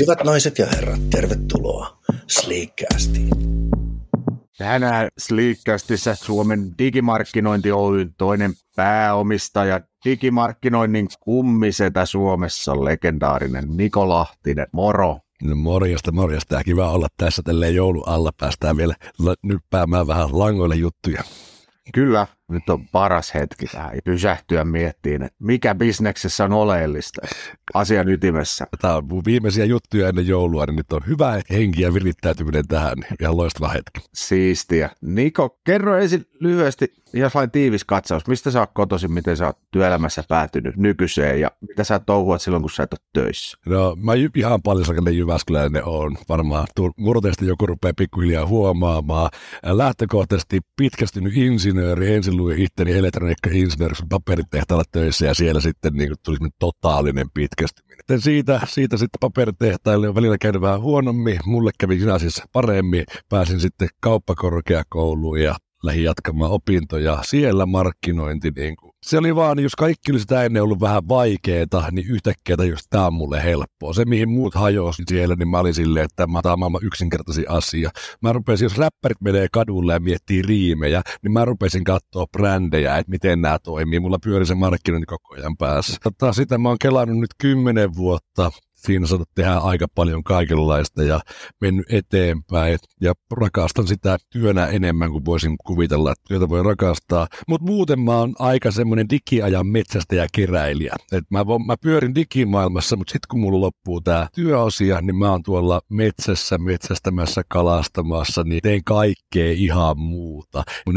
Hyvät naiset ja herrat, tervetuloa Sleekcastiin. Tänään Sleekcastissa Suomen digimarkkinointi Oyn toinen pääomistaja, digimarkkinoinnin kummisetä Suomessa, legendaarinen Niko Lahtinen. Moro! No morjesta, morjesta. Kiva olla tässä tälleen joulu alla. Päästään vielä nyppäämään vähän langoille juttuja. Kyllä, nyt on paras hetki tähän pysähtyä miettiin, että mikä bisneksessä on oleellista asian ytimessä. Tämä on mun viimeisiä juttuja ennen joulua, niin nyt on hyvä henki ja virittäytyminen tähän. Ihan loistava hetki. Siistiä. Niko, kerro ensin lyhyesti ihan sellainen tiivis katsaus. Mistä sä oot kotoisin, miten sä oot työelämässä päätynyt nykyiseen ja mitä sä touhuat silloin, kun sä et ole töissä? No mä ihan paljon Jyväskyläinen on. Varmaan murteesta joku rupeaa pikkuhiljaa huomaamaan. Lähtökohtaisesti pitkästynyt insinööri, ensin luin itteni elektroniikka-insinööriksi paperitehtaalla töissä ja siellä sitten niin kuin tuli totaalinen pitkästyminen. Sitten siitä, siitä sitten paperitehtaille on välillä käynyt vähän huonommin, mulle kävi siinä siis paremmin, pääsin sitten kauppakorkeakouluun ja lähdin jatkamaan opintoja. Siellä markkinointi, niin kuin, se oli vaan, jos kaikki oli sitä ennen ollut vähän vaikeeta, niin yhtäkkiä jos tämä on mulle helppoa. Se, mihin muut hajosi siellä, niin mä olin silleen, että tämä on maailman yksinkertaisin asia. Mä rupesin, jos räppärit menee kadulle ja miettii riimejä, niin mä rupesin katsoa brändejä, että miten nämä toimii. Mulla pyöri se markkinointi koko ajan päässä. Tota, sitä mä oon kelannut nyt kymmenen vuotta siinä saat tehdä aika paljon kaikenlaista ja mennyt eteenpäin ja rakastan sitä työnä enemmän kuin voisin kuvitella, että työtä voi rakastaa. Mutta muuten mä oon aika semmoinen digiajan metsästä ja keräilijä. Et mä, mä pyörin digimaailmassa, mutta sitten kun mulla loppuu tämä työosia, niin mä oon tuolla metsässä, metsästämässä, kalastamassa, niin teen kaikkea ihan muuta. Mun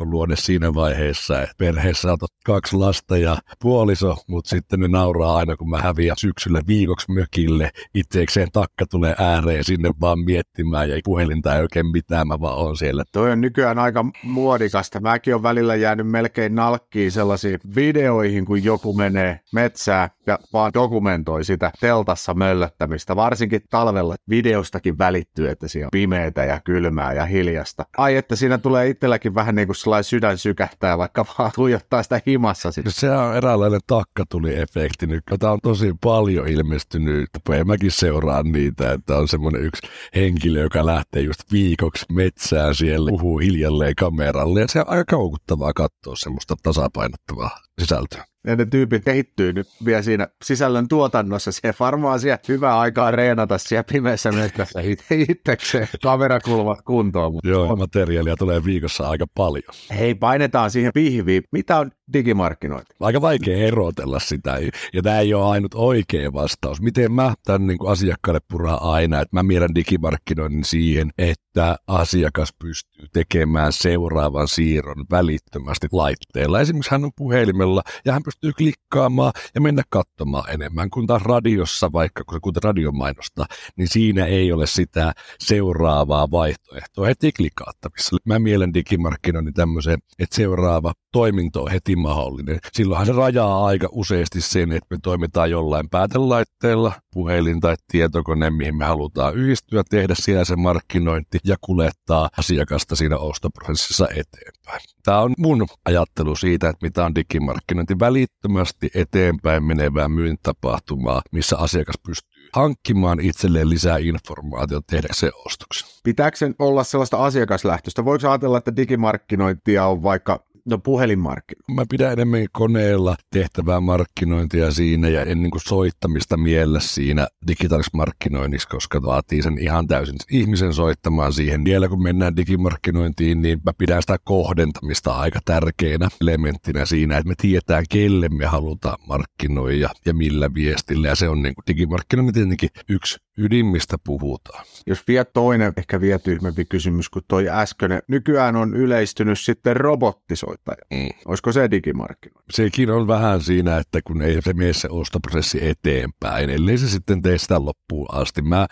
luonne siinä vaiheessa, että perheessä on kaksi lasta ja puoliso, mutta sitten ne nauraa aina, kun mä häviän syksyllä viikoksi mökille, itsekseen takka tulee ääreen sinne vaan miettimään ja puhelinta ei oikein mitään, mä vaan on siellä. Toi on nykyään aika muodikasta. Mäkin on välillä jäänyt melkein nalkkiin sellaisiin videoihin, kun joku menee metsään ja vaan dokumentoi sitä teltassa möllöttämistä. Varsinkin talvella videostakin välittyy, että siellä on pimeätä ja kylmää ja hiljasta. Ai, että siinä tulee itselläkin vähän niin kuin sellainen sydän sykähtää, vaikka vaan tuijottaa sitä himassa. Sit. Se on eräänlainen takkatuli-efekti nyt. Tämä on tosi paljon ilmestynyt nyt. Mäkin seuraan niitä, että on semmoinen yksi henkilö, joka lähtee just viikoksi metsään siellä, puhuu hiljalleen kameralle ja se on aika kaukuttavaa katsoa semmoista tasapainottavaa sisältöä. Ja ne tyypit kehittyy nyt vielä siinä sisällön tuotannossa. Se varmaan siellä hyvää aikaa reenata siellä pimeässä metsässä itsekseen kamerakulmat kuntoon. Mutta Joo, materiaalia tulee viikossa aika paljon. Hei, painetaan siihen pihviin. Mitä on digimarkkinointi? Aika vaikea erotella sitä, ja tämä ei ole ainut oikea vastaus. Miten mä tämän niin asiakkaalle puraa aina, että mä mielen digimarkkinoinnin siihen, että asiakas pystyy tekemään seuraavan siirron välittömästi laitteella. Esimerkiksi hän on puhelimella ja hän pystyy klikkaamaan ja mennä katsomaan enemmän kuin taas radiossa, vaikka kun se radiomainosta, niin siinä ei ole sitä seuraavaa vaihtoehtoa heti klikaattavissa. Mä mielen digimarkkinoinnin tämmöisen, että seuraava toiminto on heti mahdollinen. Silloinhan se rajaa aika useasti sen, että me toimitaan jollain päätelaitteella, puhelin tai tietokone, mihin me halutaan yhdistyä, tehdä siellä se markkinointi ja kuljettaa asiakasta siinä ostoprosessissa eteenpäin. Tämä on mun ajattelu siitä, että mitä on digimarkkinointi välittömästi eteenpäin menevää myyntitapahtumaa, missä asiakas pystyy hankkimaan itselleen lisää informaatiota tehdäkseen ostoksen. Pitääkö sen olla sellaista asiakaslähtöistä? Voiko ajatella, että digimarkkinointia on vaikka No puhelinmarkkinointi. Mä pidän enemmän koneella tehtävää markkinointia siinä ja en niin kuin soittamista mielessä siinä digitaalisessa markkinoinnissa, koska vaatii sen ihan täysin ihmisen soittamaan siihen. Vielä kun mennään digimarkkinointiin, niin mä pidän sitä kohdentamista aika tärkeänä elementtinä siinä, että me tietää, kelle me halutaan markkinoida ja millä viestillä. Ja se on niin kuin digimarkkinoinnin tietenkin yksi ydin, mistä puhutaan. Jos vielä toinen, ehkä vielä tyhmempi kysymys kuin toi äskeinen. Nykyään on yleistynyt sitten robottisoittaja. Mm. Olisiko se digimarkkinointi? Sekin on vähän siinä, että kun ei se mene se ostoprosessi eteenpäin, ellei se sitten tee sitä loppuun asti. Mä,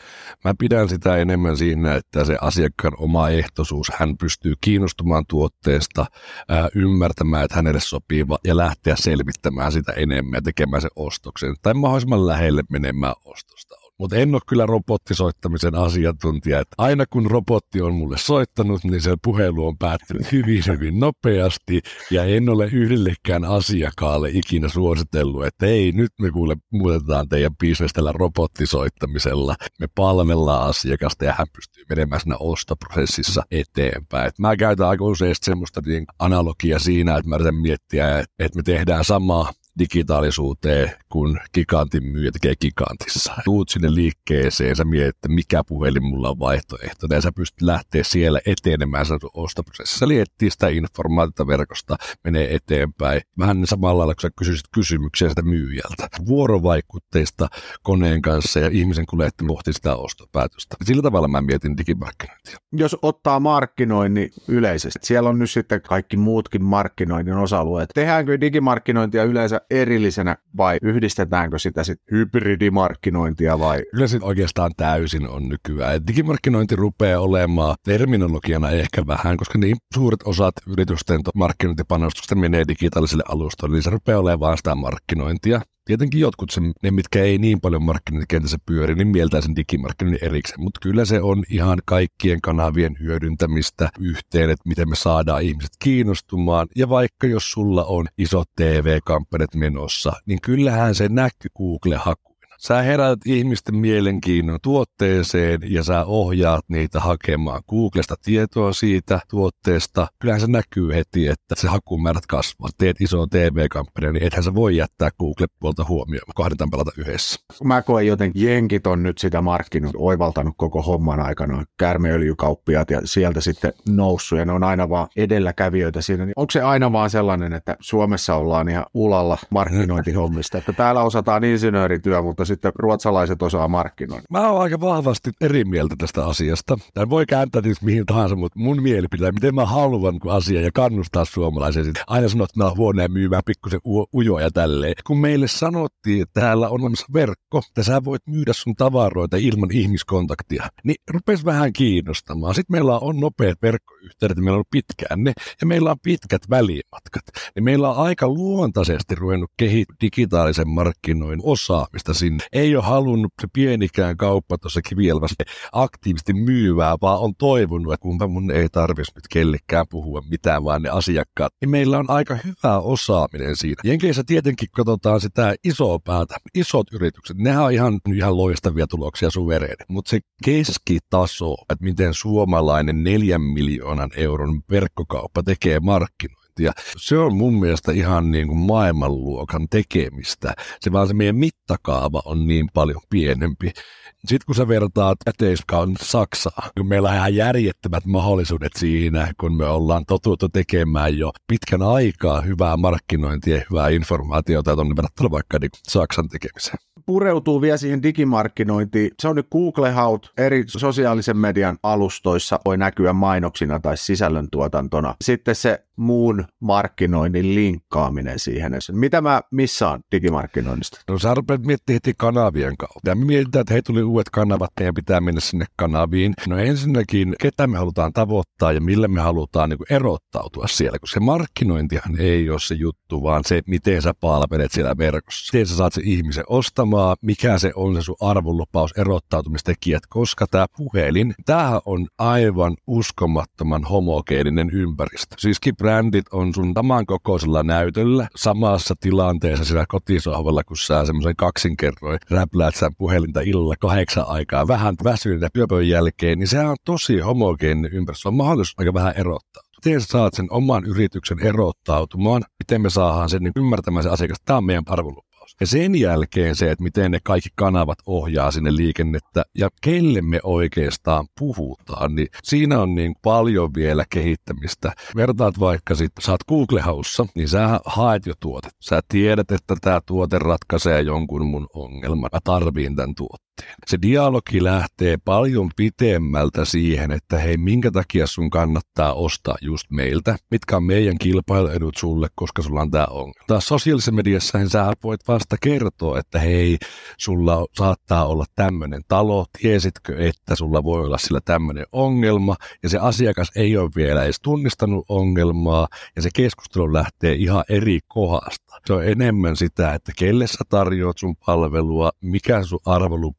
mä pidän sitä enemmän siinä, että se asiakkaan oma ehtoisuus, hän pystyy kiinnostumaan tuotteesta, ää, ymmärtämään, että hänelle sopii ja lähteä selvittämään sitä enemmän ja tekemään sen ostoksen tai mahdollisimman lähelle menemään ostosta mutta en ole kyllä robottisoittamisen asiantuntija. Että aina kun robotti on mulle soittanut, niin se puhelu on päättynyt hyvin, hyvin nopeasti, ja en ole yhdellekään asiakkaalle ikinä suositellut, että ei, nyt me kuule muutetaan teidän bisnes tällä robottisoittamisella. Me palvellaan asiakasta ja hän pystyy menemään siinä ostoprosessissa eteenpäin. Et mä käytän aika useasti semmoista niin analogia siinä, että mä yritän miettiä, että me tehdään samaa digitaalisuuteen, kun gigantin myyjä tekee gigantissa. Tuut sinne liikkeeseen, sä mietit, että mikä puhelin mulla on vaihtoehto, ja sä pystyt lähteä siellä etenemään sen ostoprosessissa. Sä liettii sitä informaatiota verkosta, menee eteenpäin. Vähän samalla lailla, kun sä kysyisit kysymyksiä sitä myyjältä. Vuorovaikutteista koneen kanssa ja ihmisen kuljettaminen kohti sitä ostopäätöstä. Sillä tavalla mä mietin digimarkkinointia. Jos ottaa markkinoinnin yleisesti, siellä on nyt sitten kaikki muutkin markkinoinnin osa-alueet. Tehdäänkö digimarkkinointia yleensä erillisenä vai yhdistetäänkö sitä sitten hybridimarkkinointia vai? Kyllä se oikeastaan täysin on nykyään. Digimarkkinointi rupeaa olemaan terminologiana ehkä vähän, koska niin suuret osat yritysten markkinointipanostuksesta menee digitaaliselle alustoille, niin se rupeaa olemaan sitä markkinointia. Tietenkin jotkut, se, ne mitkä ei niin paljon markkinointikentässä pyöri, niin mieltää sen digimarkkinoinnin erikseen, mutta kyllä se on ihan kaikkien kanavien hyödyntämistä yhteen, että miten me saadaan ihmiset kiinnostumaan. Ja vaikka jos sulla on isot TV-kampanjat menossa, niin kyllähän se näkyy Google-haku Sä herätät ihmisten mielenkiinnon tuotteeseen ja sä ohjaat niitä hakemaan Googlesta tietoa siitä tuotteesta. Kyllähän se näkyy heti, että se hakumäärät kasvaa. Teet iso TV-kampanja, niin ethän sä voi jättää Google-puolta huomioon. Kahdetaan pelata yhdessä. Mä koen jotenkin, jenkit on nyt sitä markkinut oivaltanut koko homman aikana. Kärmeöljykauppiaat ja sieltä sitten noussut ja ne on aina vaan edelläkävijöitä siinä. Niin onko se aina vaan sellainen, että Suomessa ollaan ihan ulalla markkinointihommista, että täällä osataan insinöörityö, mutta sitten ruotsalaiset osaa markkinoida. Mä oon aika vahvasti eri mieltä tästä asiasta. Tämä voi kääntää tietysti mihin tahansa, mutta mun mielipide, miten mä haluan kun asia ja kannustaa suomalaisia. Aina sanot, että huoneen myymään pikkusen ujoa ja tälleen. Kun meille sanottiin, että täällä on olemassa verkko, että sä voit myydä sun tavaroita ilman ihmiskontaktia, niin rupesi vähän kiinnostamaan. Sitten meillä on nopeat verkkoyhteydet, meillä on pitkään ne, ja meillä on pitkät välimatkat. Niin meillä on aika luontaisesti ruvennut kehittää digitaalisen markkinoinnin osaamista sinne ei ole halunnut se pienikään kauppa tuossa kivielvässä aktiivisesti myyvää, vaan on toivonut, että kumpa mun ei tarvitsisi nyt kellekään puhua mitään, vaan ne asiakkaat. Niin meillä on aika hyvä osaaminen siinä. Jenkeissä tietenkin katsotaan sitä isoa päätä. Isot yritykset, nehän on ihan, ihan loistavia tuloksia suvereeni. Mutta se keskitaso, että miten suomalainen neljän miljoonan euron verkkokauppa tekee markkinoita, ja se on mun mielestä ihan niin kuin maailmanluokan tekemistä. Se vaan se meidän mittakaava on niin paljon pienempi. Sitten kun sä vertaat käteiskaun Saksaa, kun meillä on ihan järjettömät mahdollisuudet siinä, kun me ollaan totuttu tekemään jo pitkän aikaa hyvää markkinointia hyvää informaatiota tuonne verrattuna vaikka niin Saksan tekemiseen pureutuu vielä siihen digimarkkinointiin. Se on nyt Google-haut eri sosiaalisen median alustoissa voi näkyä mainoksina tai sisällöntuotantona. Sitten se muun markkinoinnin linkkaaminen siihen. Mitä mä missaan digimarkkinoinnista? No sä rupeat miettimään heti kanavien kautta. Ja me mietitään, että hei tuli uudet kanavat, meidän pitää mennä sinne kanaviin. No ensinnäkin, ketä me halutaan tavoittaa ja millä me halutaan niin erottautua siellä, kun se markkinointihan ei ole se juttu, vaan se, miten sä palvelet siellä verkossa. Miten sä saat se ihmisen ostamaan, mikä se on se sun arvonlupaus, erottautumistekijät, koska tämä puhelin, tämähän on aivan uskomattoman homogeeninen ympäristö. Siis brändit sun saman kokoisella näytöllä, samassa tilanteessa siellä kotisohvalla, kun sä semmoisen kaksinkerroin räpläät sä puhelinta illalla kahdeksan aikaa, vähän väsyneenä työpöön jälkeen, niin se on tosi homogeeninen ympäristö. Se on mahdollisuus aika vähän erottaa miten saat sen oman yrityksen erottautumaan, miten me saadaan sen niin ymmärtämään se asiakas, tämä on meidän arvolu. Ja sen jälkeen se, että miten ne kaikki kanavat ohjaa sinne liikennettä ja kelle me oikeastaan puhutaan, niin siinä on niin paljon vielä kehittämistä. Vertaat vaikka sitten, sä oot Google-haussa, niin sä haet jo tuotet. Sä tiedät, että tämä tuote ratkaisee jonkun mun ongelman. Mä tarviin tämän tuotteen. Se dialogi lähtee paljon pitemmältä siihen, että hei, minkä takia sun kannattaa ostaa just meiltä, mitkä on meidän kilpailuedut sulle, koska sulla on tämä ongelma. Taas sosiaalisessa mediassa niin sä voit asiakkaasta, kertoo, että hei, sulla saattaa olla tämmöinen talo, tiesitkö, että sulla voi olla sillä tämmöinen ongelma, ja se asiakas ei ole vielä edes tunnistanut ongelmaa, ja se keskustelu lähtee ihan eri kohdasta. Se on enemmän sitä, että kelle sä tarjoat sun palvelua, mikä sun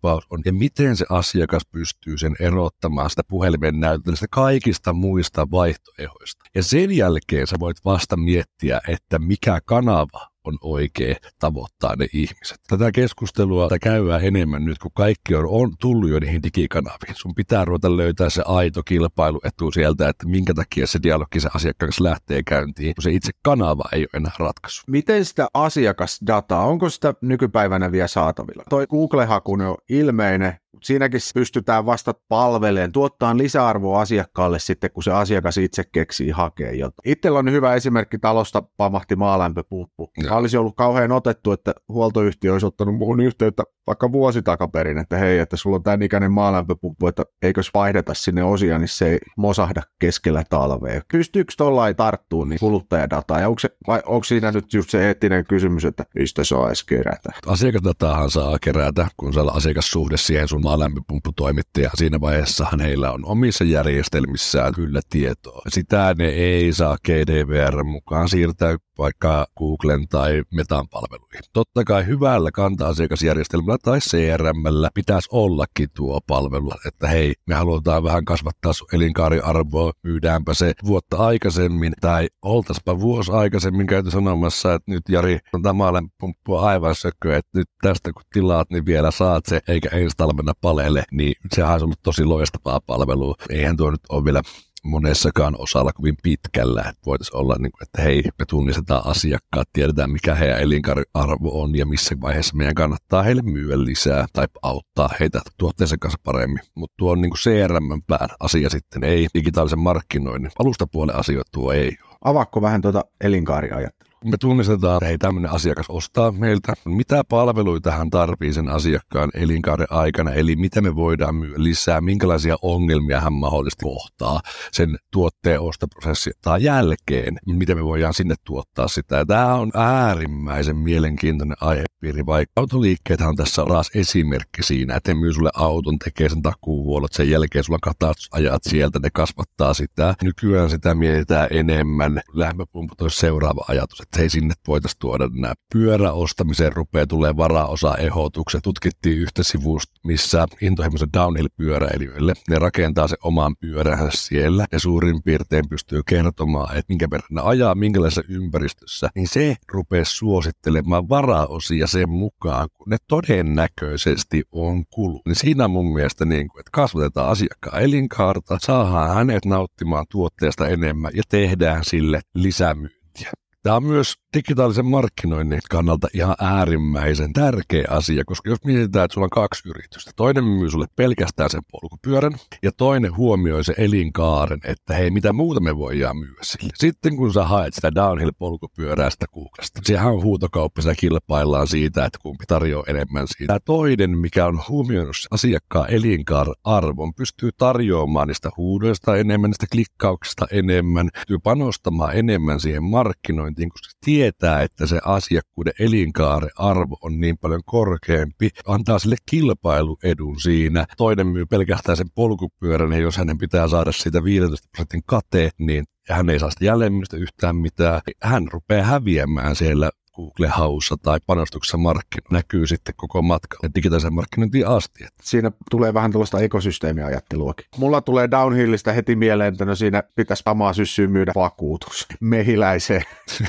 arvolupaus on, ja miten se asiakas pystyy sen erottamaan sitä puhelimen näyttelistä kaikista muista vaihtoehdoista. Ja sen jälkeen sä voit vasta miettiä, että mikä kanava on oikea tavoittaa ne ihmiset. Tätä keskustelua käydään enemmän nyt, kun kaikki on, on tullut jo niihin digikanaviin. Sun pitää ruveta löytää se aito kilpailuetu sieltä, että minkä takia se dialogi se asiakkaan lähtee käyntiin, kun se itse kanava ei ole enää ratkaisu. Miten sitä asiakasdataa, onko sitä nykypäivänä vielä saatavilla? Toi Google-haku on ilmeinen, siinäkin pystytään vasta palveleen, tuottaa lisäarvoa asiakkaalle sitten, kun se asiakas itse keksii hakea jotain. Itsellä on hyvä esimerkki talosta pamahti maalämpöpumppu. Olisi ollut kauhean otettu, että huoltoyhtiö olisi ottanut muuhun yhteyttä vaikka vuosi takaperin, että hei, että sulla on tämän ikäinen maalämpöpumppu, että eikös vaihdeta sinne osia, niin se ei mosahda keskellä talvea. Pystyykö tuollain tarttuu niin kuluttajadataa, ja onko, se, vai onko siinä nyt just se eettinen kysymys, että mistä saa edes kerätä? Asiakasdataahan saa kerätä, kun saa asiakassuhde siihen sun maalämpöpumpputoimittaja. Siinä vaiheessahan heillä on omissa järjestelmissään kyllä tietoa. Sitä ne ei saa GDPR mukaan siirtää vaikka Googlen tai Metan palveluihin. Totta kai hyvällä kanta-asiakasjärjestelmällä tai CRMllä pitäisi ollakin tuo palvelu, että hei, me halutaan vähän kasvattaa sun elinkaariarvoa, myydäänpä se vuotta aikaisemmin, tai oltaspa vuosi aikaisemmin käyty sanomassa, että nyt Jari, on tämä pumppu aivan sökö, että nyt tästä kun tilaat, niin vielä saat se, eikä ensi talvena palele, niin sehän olisi ollut tosi loistavaa palvelua. Eihän tuo nyt ole vielä monessakaan osalla kovin pitkällä, voitaisiin olla, niin kuin, että hei, me tunnistetaan asiakkaat, tiedetään mikä heidän elinkaariarvo on ja missä vaiheessa meidän kannattaa heille myyä lisää tai auttaa heitä tuotteensa kanssa paremmin. Mutta tuo on niin kuin CRM-pään asia sitten, ei digitaalisen markkinoinnin. Alustapuolen asioita tuo ei ole. Avaako vähän tuota elinkaariajattelua? Me tunnistetaan, että hei, tämmöinen asiakas ostaa meiltä, mitä palveluita hän tarvii sen asiakkaan elinkaaren aikana, eli mitä me voidaan myydä lisää, minkälaisia ongelmia hän mahdollisesti kohtaa sen tuotteen ostoprosessi tai jälkeen, miten me voidaan sinne tuottaa sitä. Ja tämä on äärimmäisen mielenkiintoinen aihepiiri, vaikka autoliikkeethän on tässä taas esimerkki siinä, että myy sulle auton, tekee sen takuuvuolot, sen jälkeen sulla katausajat sieltä, ne kasvattaa sitä. Nykyään sitä mietitään enemmän, lämpöpumput olisi seuraava ajatus, että hei sinne voitaisiin tuoda nämä pyöräostamiseen rupeaa tulee varaosa-ehdotukset. Tutkittiin yhtä sivusta, missä intohimoisen downhill-pyöräilijöille ne rakentaa se oman pyöränsä siellä ja suurin piirtein pystyy kertomaan, että minkä verran ne ajaa, minkälaisessa ympäristössä, niin se rupeaa suosittelemaan varaosia sen mukaan, kun ne todennäköisesti on kulu. Niin siinä on mun mielestä niin kuin, että kasvatetaan asiakkaan elinkaarta, saadaan hänet nauttimaan tuotteesta enemmän ja tehdään sille lisämyyntiä. Tämä on myös digitaalisen markkinoinnin kannalta ihan äärimmäisen tärkeä asia, koska jos mietitään, että sulla on kaksi yritystä, toinen myy sulle pelkästään sen polkupyörän ja toinen huomioi se elinkaaren, että hei, mitä muuta me voidaan myyä sille. Sitten kun sä haet sitä downhill-polkupyörää sitä Googlesta, sehän on huutokauppa, sitä kilpaillaan siitä, että kumpi tarjoaa enemmän siitä. Tämä toinen, mikä on huomioinut asiakkaan elinkaararvon, pystyy tarjoamaan niistä huudoista enemmän, niistä klikkauksista enemmän, pystyy panostamaan enemmän siihen markkinointiin, koska tietää, että se asiakkuuden elinkaaren arvo on niin paljon korkeampi, antaa sille kilpailuedun siinä. Toinen myy pelkästään sen polkupyörän, ja jos hänen pitää saada siitä 15 prosentin kate, niin hän ei saa sitä jälleenmyystä yhtään mitään. Hän rupeaa häviämään siellä Google-haussa tai panostuksessa markkino näkyy sitten koko matka digitaalisen markkinointiin asti. Siinä tulee vähän tällaista ekosysteemiajatteluakin. Mulla tulee downhillistä heti mieleen, että no siinä pitäisi samaa syssyyn myydä vakuutus mehiläiseen.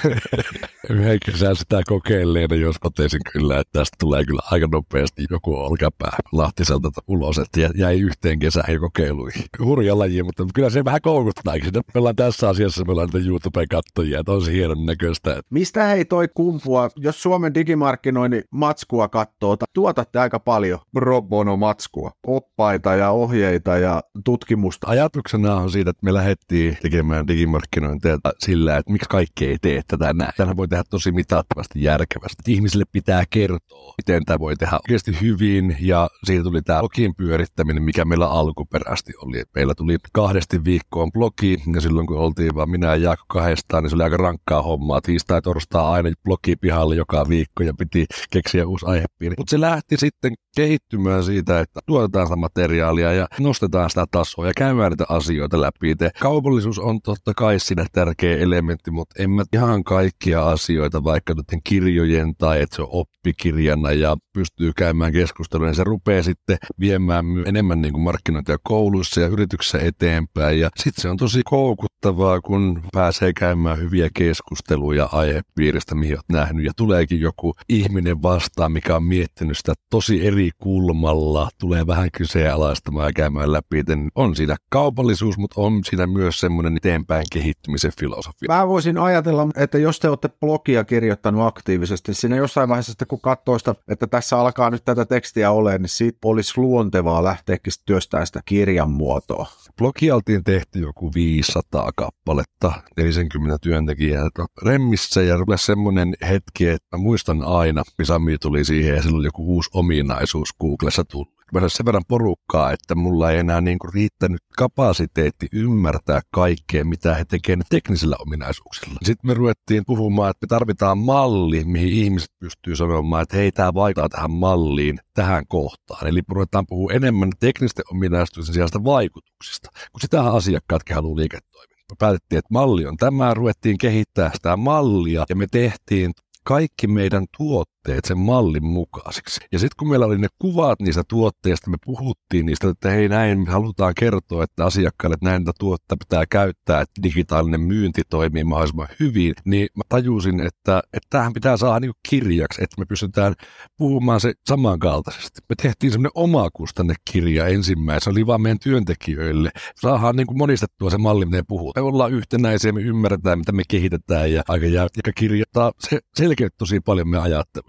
Yhden kesän sitä kokeilleena, jos totesin kyllä, että tästä tulee kyllä aika nopeasti joku olkapää Lahtiselta ulos, että jäi yhteen kesään jo kokeiluihin. Hurja laji, mutta kyllä se vähän koukuttaa. Me ollaan tässä asiassa, me ollaan niitä YouTube-kattojia, että on se hienon näköistä. Mistä hei toi kumpua, jos Suomen digimarkkinoinnin matskua katsoo, tuotatte aika paljon pro bono matskua, oppaita ja ohjeita ja tutkimusta. Ajatuksena on siitä, että me lähdettiin tekemään digimarkkinointia sillä, että miksi kaikki ei tee tätä näin. Tähän voi tehdä tosi mitattavasti järkevästi. Ihmisille pitää kertoa, miten tämä voi tehdä oikeasti hyvin ja siitä tuli tämä blogin pyörittäminen, mikä meillä alkuperäisesti oli. Meillä tuli kahdesti viikkoon blogi ja silloin kun oltiin vaan minä ja Jaakko kahdestaan, niin se oli aika rankkaa hommaa. Tiistai, torstai aina blogi pihalle joka viikko ja piti keksiä uusi aihepiiri. Mutta se lähti sitten kehittymään siitä, että tuotetaan sitä materiaalia ja nostetaan sitä tasoa ja käymään niitä asioita läpi. Kaupallisuus on totta kai siinä tärkeä elementti, mutta en mä ihan kaikkia asioita, vaikka nyt kirjojen tai että se on oppikirjana ja pystyy käymään keskustelua, niin se rupeaa sitten viemään enemmän niin kuin markkinointia kouluissa ja yrityksissä eteenpäin. Ja sitten se on tosi koukuttavaa, kun pääsee käymään hyviä keskusteluja aihepiiristä, mihin olet nähnyt, ja tuleekin joku ihminen vastaan, mikä on miettinyt sitä tosi eri kulmalla, tulee vähän kyseenalaistamaan ja käymään läpi. On siinä kaupallisuus, mutta on siinä myös semmoinen eteenpäin kehittymisen filosofia. Mä voisin ajatella, että jos te olette blogia kirjoittanut aktiivisesti, siinä jossain vaiheessa sitten kun katsoo sitä, että tässä alkaa nyt tätä tekstiä olemaan, niin siitä olisi luontevaa lähteäkin työstää sitä kirjan muotoa. Blogia oltiin tehty joku 500 kappaletta, 40 työntekijää remmissä ja tulee semmoinen hetki, että mä muistan aina, Sami tuli siihen ja silloin joku uusi ominaisuus Googlessa tullut mä sen verran porukkaa, että mulla ei enää niin kuin riittänyt kapasiteetti ymmärtää kaikkea, mitä he tekevät teknisillä ominaisuuksilla. Sitten me ruvettiin puhumaan, että me tarvitaan malli, mihin ihmiset pystyy sanomaan, että hei, tämä vaikuttaa tähän malliin, tähän kohtaan. Eli ruvetaan puhua enemmän teknisten ominaisuuksien sijasta vaikutuksista, kun sitähän asiakkaatkin haluaa liiketoimintaa. Päätettiin, että malli on tämä, ruvettiin kehittää sitä mallia ja me tehtiin kaikki meidän tuotteet sen mallin mukaisiksi. Ja sitten kun meillä oli ne kuvat niistä tuotteista, me puhuttiin niistä, että hei näin, halutaan kertoa, että asiakkaille että näin tuotteita pitää käyttää, että digitaalinen myynti toimii mahdollisimman hyvin, niin mä tajusin, että, että tämähän pitää saada niin kirjaksi, että me pystytään puhumaan se samankaltaisesti. Me tehtiin semmoinen omakustanne kirja ensimmäisenä, se oli vaan meidän työntekijöille. Saadaan niin monistettua se malli, miten puhuu. Me ollaan yhtenäisiä, me ymmärretään, mitä me kehitetään ja aika jäykkä kirjoittaa se selkeyttä tosi paljon me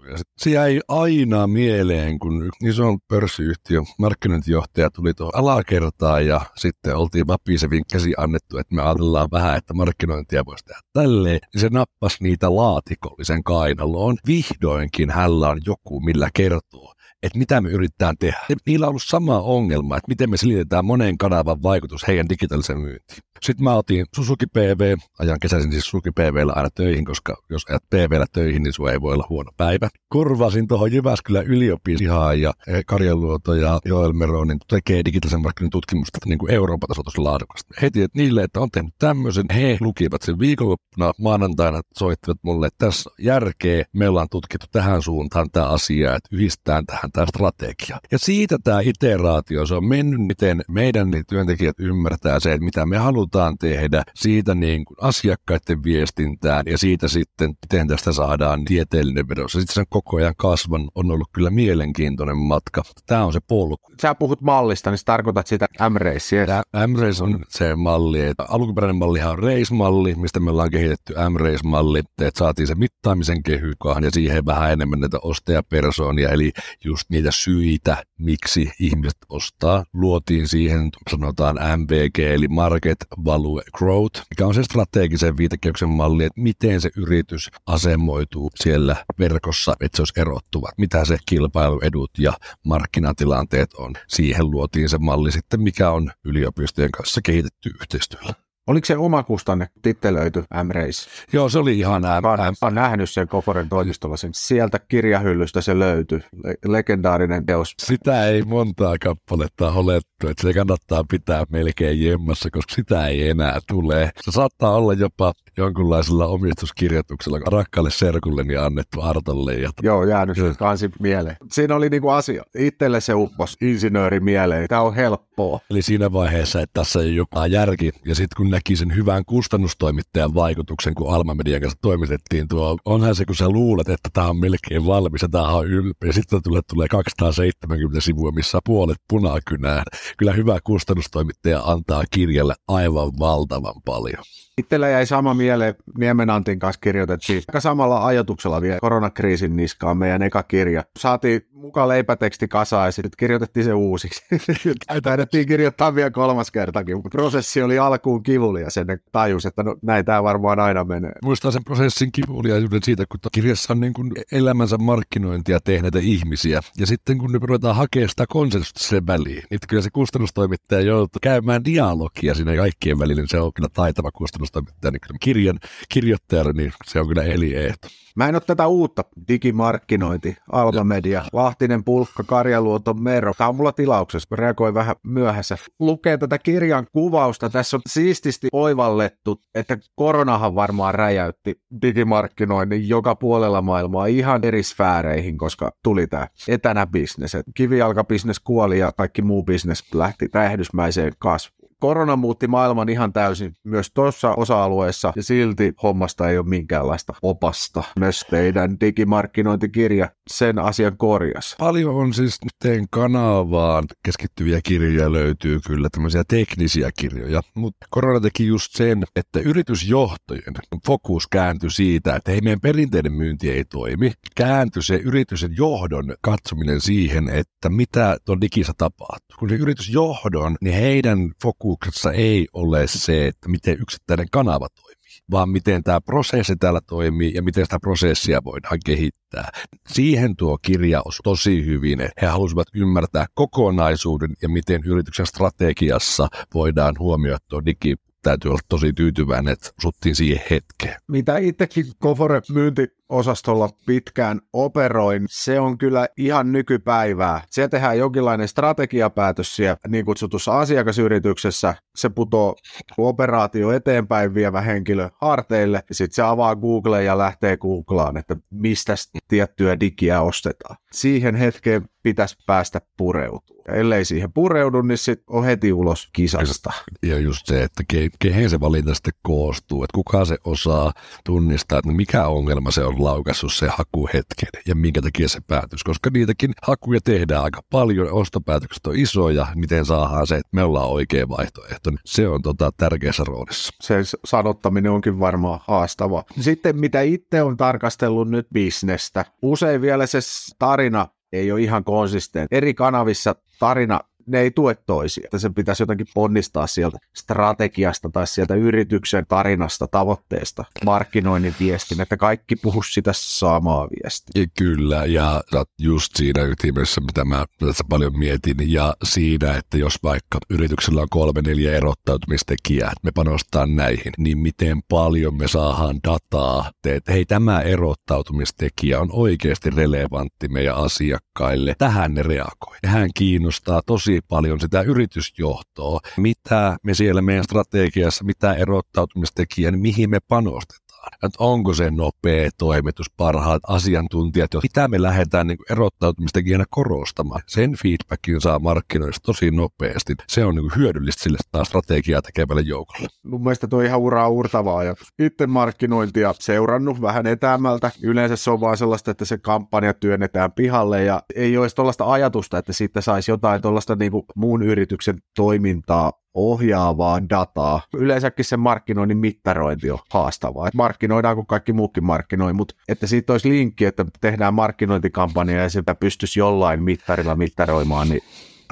ajatteluja. Se jäi aina mieleen, kun iso pörssiyhtiö markkinointijohtaja tuli tuohon alakertaan ja sitten oltiin Vapisevin käsi annettu, että me ajatellaan vähän, että markkinointia voisi tehdä tälleen. Niin se nappasi niitä laatikollisen kainaloon. Vihdoinkin hänellä on joku, millä kertoo, että mitä me yritetään tehdä. Niillä on ollut sama ongelma, että miten me selitetään monen kanavan vaikutus heidän digitaaliseen myyntiin. Sitten mä otin Suzuki PV, ajan kesäisin siis Suzuki PVllä aina töihin, koska jos ajat PVllä töihin, niin sulla ei voi olla huono päivä. Kurvasin tuohon Jyväskylän yliopistaan ja Karjaluoto ja Joel Meronin tekee digitaalisen markkinoinnin tutkimusta niin kuin Euroopan tasolla laadukasta. Heti että niille, että on tehnyt tämmöisen, he lukivat sen viikonloppuna maanantaina, soittivat mulle, että tässä järkeä, me ollaan tutkittu tähän suuntaan tämä asia, että yhdistetään tähän tämä strategia. Ja siitä tämä iteraatio, se on mennyt, miten meidän niin työntekijät ymmärtää se, että mitä me halutaan tehdä, siitä niin kuin asiakkaiden viestintään ja siitä sitten, miten tästä saadaan tieteellinen vedos. Sitten sen koko ajan kasvan on ollut kyllä mielenkiintoinen matka. Tämä on se polku. Sä puhut mallista, niin sä tarkoitat sitä M-Racea. M-Race on se malli, että alkuperäinen mallihan on Race-malli, mistä me ollaan kehitetty M-Race-malli, että saatiin se mittaamisen kehykaan ja siihen vähän enemmän näitä ostajapersoonia, eli just niitä syitä, miksi ihmiset ostaa. Luotiin siihen, sanotaan MVG, eli Market Value Growth, mikä on se strategisen viitekehyksen malli, että miten se yritys asemoituu siellä verkossa, että se olisi erottuva, mitä se kilpailuedut ja markkinatilanteet on. Siihen luotiin se malli sitten, mikä on yliopistojen kanssa kehitetty yhteistyöllä. Oliko se omakustanne tittelöity M-Race? Joo, se oli ihan M. Olen, olen nähnyt sen Koforen toimistolla. Sen. Sieltä kirjahyllystä se löytyi. Le- legendaarinen teos. Sitä ei montaa kappaletta olettu, että se kannattaa pitää melkein jemmassa, koska sitä ei enää tule. Se saattaa olla jopa jonkunlaisella omistuskirjoituksella rakkaalle serkulleni annettu Artolle. Ja... Joo, jäänyt se kansi mieleen. Siinä oli niinku asia. Itselle se uppos insinööri mieleen. Tämä on helppoa. Eli siinä vaiheessa, että tässä ei jopa järki. Ja sitten kun näki sen hyvän kustannustoimittajan vaikutuksen, kun Alma Median kanssa toimitettiin tuo, onhan se, kun sä luulet, että tämä on melkein valmis ja tämä on ylpeä. Ja sitten tulee, tulee 270 sivua, missä puolet punakynää. Kyllä hyvä kustannustoimittaja antaa kirjalle aivan valtavan paljon. Itsellä jäi sama mieleen, Niemenantin kanssa kirjoitettiin aika samalla ajatuksella vielä koronakriisin niskaan meidän eka kirja. Saatiin mukaan leipäteksti kasaan ja sitten kirjoitettiin se uusiksi. Taidettiin kirjoittaa vielä kolmas kertakin, mutta prosessi oli alkuun kivulia sen tajus, että no, näin tämä varmaan aina menee. Muistan sen prosessin kivuliaisuuden siitä, kun kirjassa on niin kuin elämänsä markkinointia tehneitä ihmisiä ja sitten kun ne ruvetaan hakemaan sitä konsensusta sen väliin, niin kyllä se kustannustoimittaja joutuu käymään dialogia siinä kaikkien välillä, niin se on kyllä taitava kustannustoimittaja. Niin kirjan kirjoittajalle, niin se on kyllä eliehto. Mä en ole tätä uutta digimarkkinointi, Alba Media, Lahtinen Pulkka, Karjaluoton Mero. Tämä on mulla tilauksessa, mä reagoin vähän myöhässä. Lukee tätä kirjan kuvausta, tässä on siististi oivallettu, että koronahan varmaan räjäytti digimarkkinoinnin joka puolella maailmaa ihan eri sfääreihin, koska tuli tämä etänä bisnes. Kivijalkabisnes kuoli ja kaikki muu bisnes lähti räjähdysmäiseen kasvuun korona muutti maailman ihan täysin myös tuossa osa-alueessa ja silti hommasta ei ole minkäänlaista opasta. Myös teidän digimarkkinointikirja sen asian korjas. Paljon on siis teidän kanavaan keskittyviä kirjoja löytyy kyllä, tämmöisiä teknisiä kirjoja, mutta korona teki just sen, että yritysjohtojen fokus kääntyi siitä, että hei meidän perinteinen myynti ei toimi, kääntyi se yrityksen johdon katsominen siihen, että mitä tuon digissä tapahtuu. Kun se yritysjohdon, niin heidän fokuksessa ei ole se, että miten yksittäinen kanava toimii vaan miten tämä prosessi täällä toimii ja miten sitä prosessia voidaan kehittää. Siihen tuo kirja on tosi hyvin. He halusivat ymmärtää kokonaisuuden ja miten yrityksen strategiassa voidaan huomioida tuo digi täytyy olla tosi tyytyväinen, että osuttiin siihen hetkeen. Mitä itsekin Kofore myynti osastolla pitkään operoin, se on kyllä ihan nykypäivää. Se tehdään jonkinlainen strategiapäätös siellä niin kutsutussa asiakasyrityksessä. Se putoo operaatio eteenpäin vievä henkilö harteille sitten se avaa Google ja lähtee Googlaan, että mistä tiettyä digiä ostetaan. Siihen hetkeen pitäisi päästä pureutua. Ja ellei siihen pureudu, niin sitten on heti ulos kisasta. Ja just se, että ke, kehen se valinta sitten koostuu, että kuka se osaa tunnistaa, että mikä ongelma se on laukassut se hakuhetken ja minkä takia se päätös, koska niitäkin hakuja tehdään aika paljon, ostopäätökset on isoja, miten saadaan se, että me ollaan oikea vaihtoehto, niin se on tota tärkeässä roolissa. Se sanottaminen onkin varmaan haastava. Sitten mitä itse on tarkastellut nyt bisnestä, usein vielä se tarina ei ole ihan konsistentti. Eri kanavissa tarina ne ei tue toisia. Että sen pitäisi jotenkin ponnistaa sieltä strategiasta tai sieltä yrityksen tarinasta, tavoitteesta, markkinoinnin viestin, että kaikki puhuu sitä samaa viestiä. Ja kyllä, ja just siinä ytimessä, mitä mä tässä paljon mietin, ja siinä, että jos vaikka yrityksellä on kolme, neljä erottautumistekijää, että me panostaa näihin, niin miten paljon me saadaan dataa, että hei, tämä erottautumistekijä on oikeasti relevantti meidän asiakkaille. Tähän ne reagoi. Hän kiinnostaa tosi tosi paljon sitä yritysjohtoa, mitä me siellä meidän strategiassa, mitä erottautumistekijä, niin mihin me panostetaan että onko se nopea toimitus, parhaat asiantuntijat, jos mitä me lähdetään niin erottautumistekijänä korostamaan. Sen feedbackin saa markkinoista tosi nopeasti. Se on niin hyödyllistä sille taas strategiaa tekevälle joukolle. Mun mielestä tuo ihan uraa urtavaa ja itse markkinointia seurannut vähän etäämältä. Yleensä se on vaan sellaista, että se kampanja työnnetään pihalle ja ei ole tuollaista ajatusta, että siitä saisi jotain tuollaista niin muun yrityksen toimintaa ohjaavaa dataa. Yleensäkin se markkinoinnin mittarointi on haastavaa. Et markkinoidaan kuin kaikki muukin markkinoi, mutta että siitä olisi linkki, että tehdään markkinointikampanja ja sitä pystyisi jollain mittarilla mittaroimaan, niin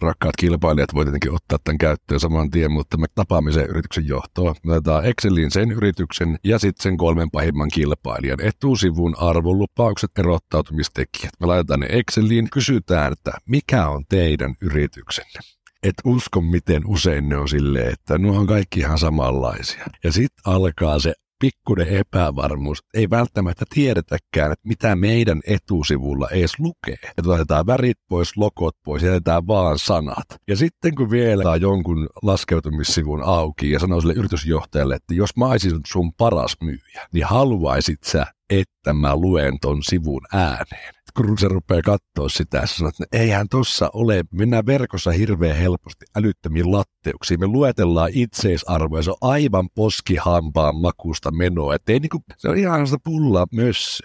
rakkaat kilpailijat voi tietenkin ottaa tämän käyttöön saman tien, mutta me tapaamme sen yrityksen johtoa. Me otetaan Exceliin sen yrityksen ja sitten sen kolmen pahimman kilpailijan etusivun arvonlupaukset, erottautumistekijät. Me laitetaan ne Exceliin, kysytään, että mikä on teidän yrityksenne et usko, miten usein ne on silleen, että nuo on kaikki ihan samanlaisia. Ja sitten alkaa se pikkuinen epävarmuus. Ei välttämättä tiedetäkään, että mitä meidän etusivulla edes lukee. Että laitetaan värit pois, lokot pois, jätetään vaan sanat. Ja sitten kun vielä saa jonkun laskeutumissivun auki ja sanoo sille yritysjohtajalle, että jos mä olisin sun paras myyjä, niin haluaisit sä, että mä luen ton sivun ääneen kun se rupeaa katsoa sitä, sanoo, että eihän tossa ole, mennään verkossa hirveän helposti älyttömiin latteuksiin. Me luetellaan itseisarvoja, se on aivan poskihampaan makusta menoa. Et ei niinku, se on ihan sitä pullaa myös,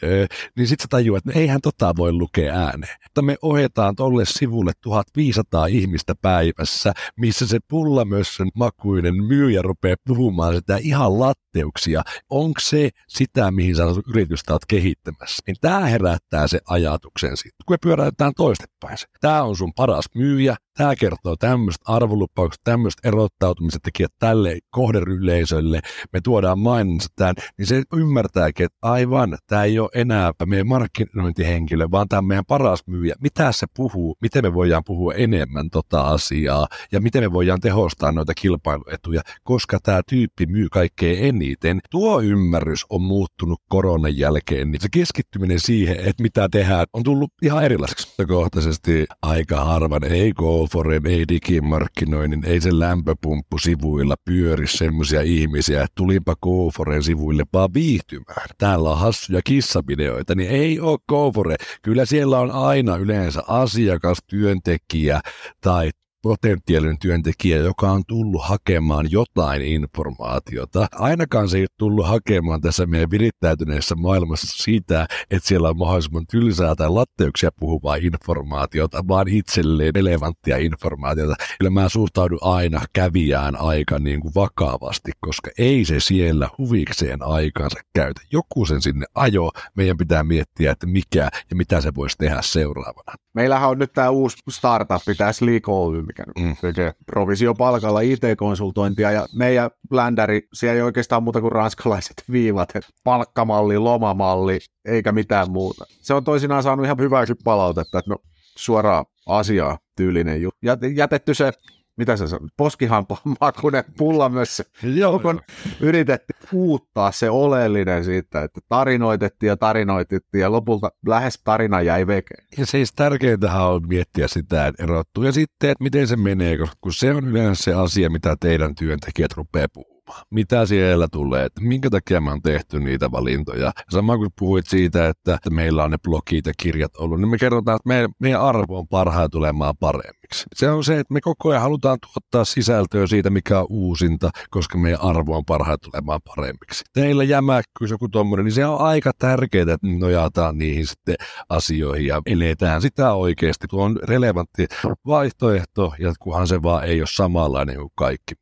niin sitten sä tajuat, että eihän tota voi lukea ääneen. Mutta me ohjataan tolle sivulle 1500 ihmistä päivässä, missä se pulla sen makuinen myyjä rupeaa puhumaan sitä ihan latteuksia. Onko se sitä, mihin sä yritystä oot kehittämässä? Niin tämä herättää se ajatus ajatuksen siitä, kun me pyöräytetään toistepäin. Tämä on sun paras myyjä, Tämä kertoo tämmöistä arvolupaukset, tämmöistä erottautumisen tekijät tälle kohderylleisölle. Me tuodaan mainonsa tämän, niin se ymmärtääkin, että aivan, tämä ei ole enää meidän markkinointihenkilö, vaan tämä on meidän paras myyjä. Mitä se puhuu, miten me voidaan puhua enemmän tota asiaa ja miten me voidaan tehostaa noita kilpailuetuja, koska tämä tyyppi myy kaikkein eniten. Tuo ymmärrys on muuttunut koronan jälkeen, niin se keskittyminen siihen, että mitä tehdään, on tullut ihan erilaiseksi. Kohtaisesti aika harvan, ei go GoForen, ei digimarkkinoinnin, ei se lämpöpumppu sivuilla pyöri semmoisia ihmisiä, että tulipa GoForen sivuille vaan viihtymään. Täällä on hassuja kissavideoita, niin ei ole GoFore. Kyllä siellä on aina yleensä asiakas, työntekijä tai potentiaalinen työntekijä, joka on tullut hakemaan jotain informaatiota. Ainakaan se ei ole tullut hakemaan tässä meidän virittäytyneessä maailmassa sitä, että siellä on mahdollisimman tylsää tai latteuksia puhuvaa informaatiota, vaan itselleen relevanttia informaatiota. Kyllä mä suhtaudun aina kävijään aika niin kuin vakavasti, koska ei se siellä huvikseen aikansa käytä. Joku sen sinne ajo, meidän pitää miettiä, että mikä ja mitä se voisi tehdä seuraavana. Meillähän on nyt tämä uusi startup, tässä Leak Oy, mikä mm. tekee provisiopalkalla IT-konsultointia, ja meidän ländäri, siellä ei oikeastaan muuta kuin ranskalaiset viivat, palkkamalli, lomamalli, eikä mitään muuta. Se on toisinaan saanut ihan hyvääkin palautetta, että no suoraan asiaa tyylinen juttu. Jätetty se mitä se on, poskihampamakunen pulla myös Joo, kun yritettiin puuttaa se oleellinen siitä, että tarinoitettiin ja tarinoitettiin ja lopulta lähes tarina jäi vekeen. Ja siis tärkeintähän on miettiä sitä, että erottuu. Ja sitten, että miten se menee, koska se on yleensä se asia, mitä teidän työntekijät rupeaa puhumaan mitä siellä tulee, että minkä takia me on tehty niitä valintoja. Sama kuin puhuit siitä, että meillä on ne blogit ja kirjat ollut, niin me kerrotaan, että meidän, meidän arvo on parhaan tulemaan paremmiksi. Se on se, että me koko ajan halutaan tuottaa sisältöä siitä, mikä on uusinta, koska meidän arvo on parhaan tulemaan paremmiksi. Teillä jämäkkyys joku tommonen, niin se on aika tärkeää, että nojataan niihin sitten asioihin ja eletään sitä oikeasti. Tuo on relevantti vaihtoehto, ja kunhan se vaan ei ole samanlainen kuin kaikki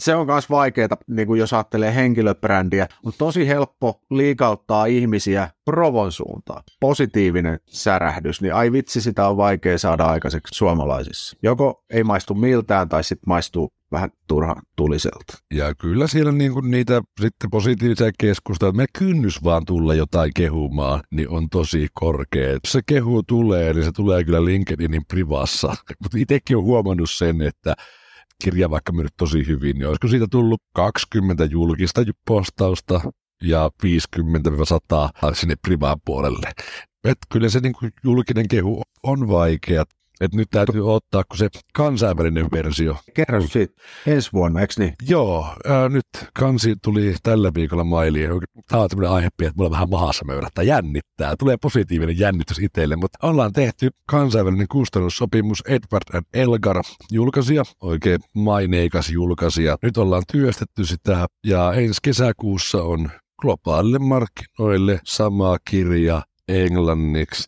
se on myös vaikeaa, niin kuin jos ajattelee henkilöbrändiä, mutta tosi helppo liikauttaa ihmisiä provon suuntaan. Positiivinen särähdys, niin ai vitsi, sitä on vaikea saada aikaiseksi suomalaisissa. Joko ei maistu miltään tai sitten maistuu vähän turha tuliselta. Ja kyllä siellä niinku niitä sitten positiivisia keskusteluja, me kynnys vaan tulla jotain kehumaan, niin on tosi korkea. Jos se kehu tulee, niin se tulee kyllä LinkedInin privassa. Mutta itsekin on huomannut sen, että kirja vaikka myynyt tosi hyvin, niin olisiko siitä tullut 20 julkista postausta ja 50-100 sinne privaan puolelle. Et kyllä se niin kuin julkinen kehu on vaikea. Et nyt täytyy ottaa, kun se kansainvälinen versio. Kerro siitä ensi vuonna, eikö niin? Joo, ää, nyt kansi tuli tällä viikolla mailiin. Tämä on tämmöinen aihe, että mulla vähän mahassa möyrättää, jännittää. Tulee positiivinen jännitys itselle, mutta ollaan tehty kansainvälinen kustannussopimus Edward and Elgar julkaisija, oikein maineikas julkaisija. Nyt ollaan työstetty sitä ja ensi kesäkuussa on globaalille markkinoille sama kirja englanniksi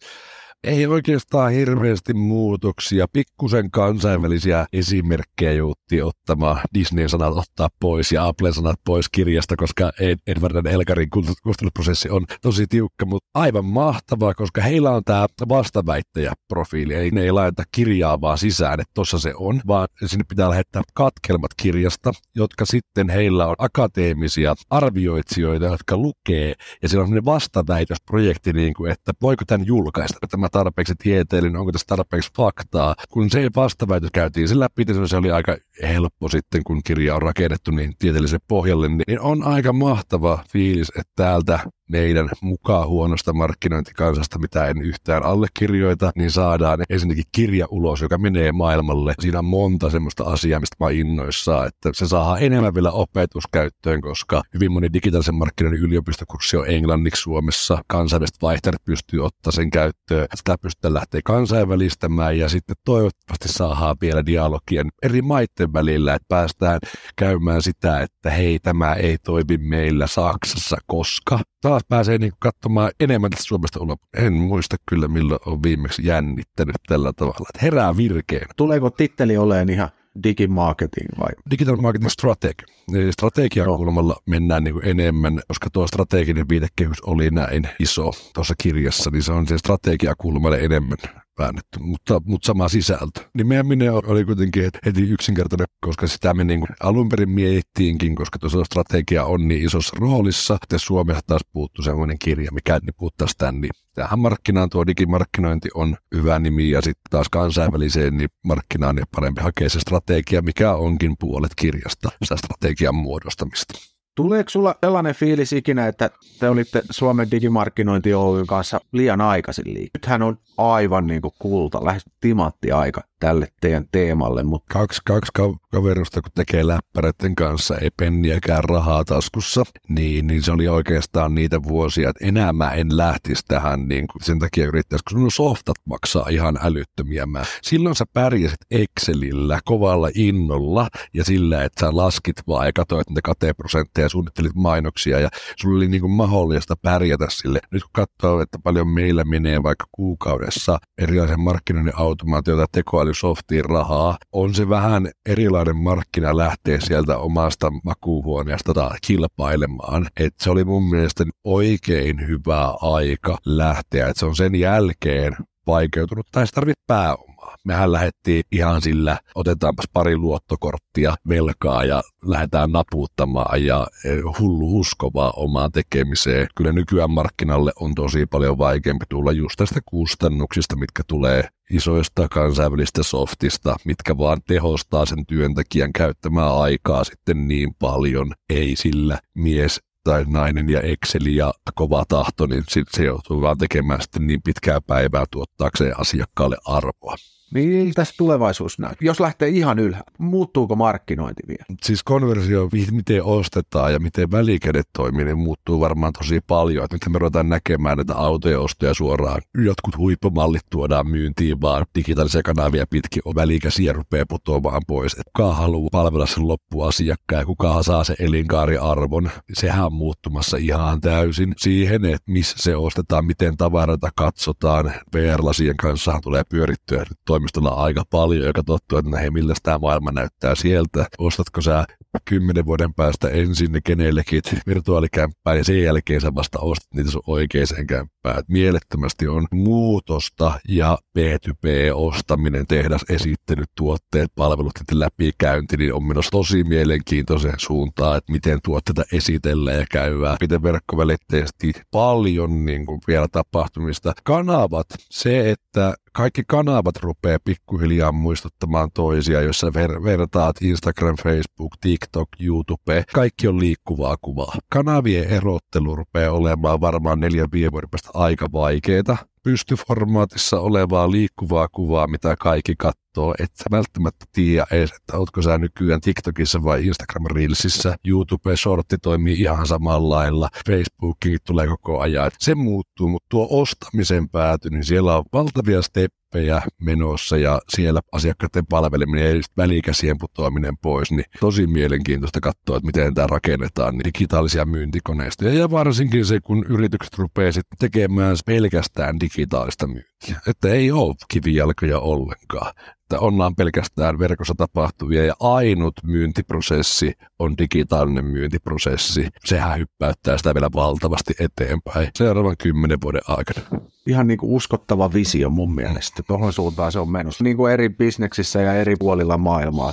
ei oikeastaan hirveästi muutoksia. Pikkusen kansainvälisiä esimerkkejä joutti ottamaan Disneyn sanat ottaa pois ja Applen sanat pois kirjasta, koska Edward Elgarin kustannusprosessi on tosi tiukka, mutta aivan mahtavaa, koska heillä on tämä vastaväittäjäprofiili. Eli ne ei laita kirjaa vaan sisään, että tossa se on, vaan sinne pitää lähettää katkelmat kirjasta, jotka sitten heillä on akateemisia arvioitsijoita, jotka lukee, ja siellä on sellainen vastaväitösprojekti, niin kuin, että voiko tämän julkaista. Tämä tarpeeksi tieteellinen, onko tässä tarpeeksi faktaa. Kun se vastaväitys käytiin sen läpi, niin se oli aika helppo sitten, kun kirja on rakennettu niin tieteellisen pohjalle, niin on aika mahtava fiilis, että täältä meidän mukaan huonosta markkinointikansasta, mitä en yhtään allekirjoita, niin saadaan ensinnäkin kirja ulos, joka menee maailmalle. Siinä on monta semmoista asiaa, mistä mä innoissaan, että se saa enemmän vielä opetuskäyttöön, koska hyvin moni digitaalisen markkinoinnin yliopistokurssi on englanniksi Suomessa. Kansainväliset vaihtajat pystyy ottaa sen käyttöön. Sitä pystytään lähteä kansainvälistämään ja sitten toivottavasti saadaan vielä dialogien eri maiden välillä, että päästään käymään sitä, että hei, tämä ei toimi meillä Saksassa, koska taas pääsee niin katsomaan enemmän tästä Suomesta ulos. En muista kyllä, milloin on viimeksi jännittänyt tällä tavalla. Että herää virkeen. Tuleeko titteli oleen ihan digimarketing vai? Digital marketing strategy. Eli strategian Joo. kulmalla mennään niin enemmän, koska tuo strateginen viitekehys oli näin iso tuossa kirjassa, niin se on se strategiakulmalle enemmän väännetty, mutta, mutta sama sisältö. Nimeäminen oli kuitenkin heti yksinkertainen, koska sitä me niin alun perin mietittiinkin, koska tuossa strategia on niin isossa roolissa. Ja Suomessa taas puuttu semmoinen kirja, mikä niputtaisi tämän, niin tähän markkinaan tuo digimarkkinointi on hyvä nimi ja sitten taas kansainväliseen niin markkinaan niin parempi hakea se strategia, mikä onkin puolet kirjasta, sitä strategian muodostamista. Tuleeko sulla sellainen fiilis ikinä, että te olitte Suomen digimarkkinointi Oyn kanssa liian aikaisin liikkeelle? Nythän on aivan niin kuin kulta, lähes timatti aika tälle teidän teemalle, mutta Kaksi, kaksi ka- kaverusta, kun tekee läppäreiden kanssa, ei penniäkään rahaa taskussa, niin, niin se oli oikeastaan niitä vuosia, että enää mä en lähtisi tähän niin kuin sen takia yrittäisi, sun softat maksaa ihan älyttömiä. Mä. Silloin sä pärjäsit Excelillä kovalla innolla ja sillä, että sä laskit vaan ja katsoit niitä kateprosentteja ja suunnittelit mainoksia ja sulla oli niin kuin mahdollista pärjätä sille. Nyt kun katsoo, että paljon meillä menee vaikka kuukaudessa erilaisen markkinoinnin automaatiota tekoälysoftiin rahaa, on se vähän erilainen markkina lähteä sieltä omasta makuuhuoneesta kilpailemaan. Et se oli mun mielestä oikein hyvä aika lähteä, että se on sen jälkeen vaikeutunut tai se tarvitse pääomaa. Mehän lähdettiin ihan sillä, otetaanpas pari luottokorttia velkaa ja lähdetään naputtamaan ja eh, hullu uskovaa omaan tekemiseen. Kyllä nykyään markkinalle on tosi paljon vaikeampi tulla just tästä kustannuksista, mitkä tulee isoista kansainvälistä softista, mitkä vaan tehostaa sen työntekijän käyttämää aikaa sitten niin paljon. Ei sillä mies tai nainen ja Excel ja kova tahto, niin se joutuu vaan tekemään sitten niin pitkää päivää tuottaakseen asiakkaalle arvoa. Miltä tulevaisuus näyttää? Jos lähtee ihan ylhäältä, muuttuuko markkinointi vielä? Siis konversio, miten ostetaan ja miten välikädet toimii, niin muuttuu varmaan tosi paljon. Että me ruvetaan näkemään näitä autojen ostoja suoraan. Jotkut huippumallit tuodaan myyntiin vaan digitaalisia kanavia pitkin välikäsiä rupeaa putoamaan pois. Et kuka haluaa palvella sen loppuasiakkaan ja kuka saa sen elinkaariarvon. Sehän on muuttumassa ihan täysin siihen, että missä se ostetaan, miten tavaroita katsotaan. VR-lasien kanssa tulee pyörittyä nyt toimistolla aika paljon ja katsottu, että no hei, millä tämä maailma näyttää sieltä. Ostatko sä kymmenen vuoden päästä ensin ne kenellekin virtuaalikämppää ja sen jälkeen sä vasta ostat niitä sun oikeeseen kämppään. Et mielettömästi on muutosta ja B2B-ostaminen, tehdas esittelyt, tuotteet, palvelut, läpikäynti, niin on menossa tosi mielenkiintoiseen suuntaan, että miten tuotteita esitellään ja käydään, miten verkkovälitteisesti paljon niin kuin vielä tapahtumista. Kanavat, se, että kaikki kanavat rupeaa pikkuhiljaa muistuttamaan toisia, jossa ver- vertaat Instagram, Facebook, TikTok, YouTube. Kaikki on liikkuvaa kuvaa. Kanavien erottelu rupeaa olemaan varmaan neljän viiden vuoden päästä aika vaikeeta. Pystyformaatissa olevaa liikkuvaa kuvaa, mitä kaikki katsoo, et sä välttämättä tiedä edes, että ootko sä nykyään TikTokissa vai Instagram Reelsissä. YouTube Shortti toimii ihan samalla lailla. Facebookin tulee koko ajan. Et se muuttuu, mutta tuo ostamisen pääty, niin siellä on valtavia steppejä menossa ja siellä asiakkaiden palveleminen ja välikäsien putoaminen pois, niin tosi mielenkiintoista katsoa, että miten tämä rakennetaan, niin digitaalisia myyntikoneistoja ja varsinkin se, kun yritykset rupeaa sitten tekemään pelkästään digitaalista myyntiä, että ei ole kivijalkoja ollenkaan, että ollaan pelkästään verkossa tapahtuvia ja ainut myyntiprosessi on digitaalinen myyntiprosessi. Sehän hyppäyttää sitä vielä valtavasti eteenpäin seuraavan kymmenen vuoden aikana. Ihan niin kuin uskottava visio mun mielestä. Tuohon suuntaan se on menossa. Niin kuin eri bisneksissä ja eri puolilla maailmaa.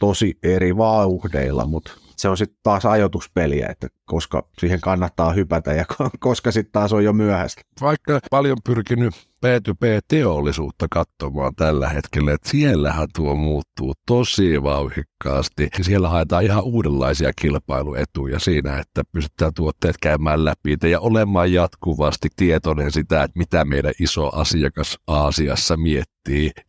Tosi eri vauhdeilla, mutta se on sitten taas ajoituspeliä, että koska siihen kannattaa hypätä ja koska sitten taas on jo myöhäistä. Vaikka paljon pyrkinyt B2B-teollisuutta katsomaan tällä hetkellä, että siellähän tuo muuttuu tosi vauhikkaasti. Siellä haetaan ihan uudenlaisia kilpailuetuja siinä, että pystytään tuotteet käymään läpi ja olemaan jatkuvasti tietoinen sitä, että mitä meidän iso asiakas Aasiassa miettii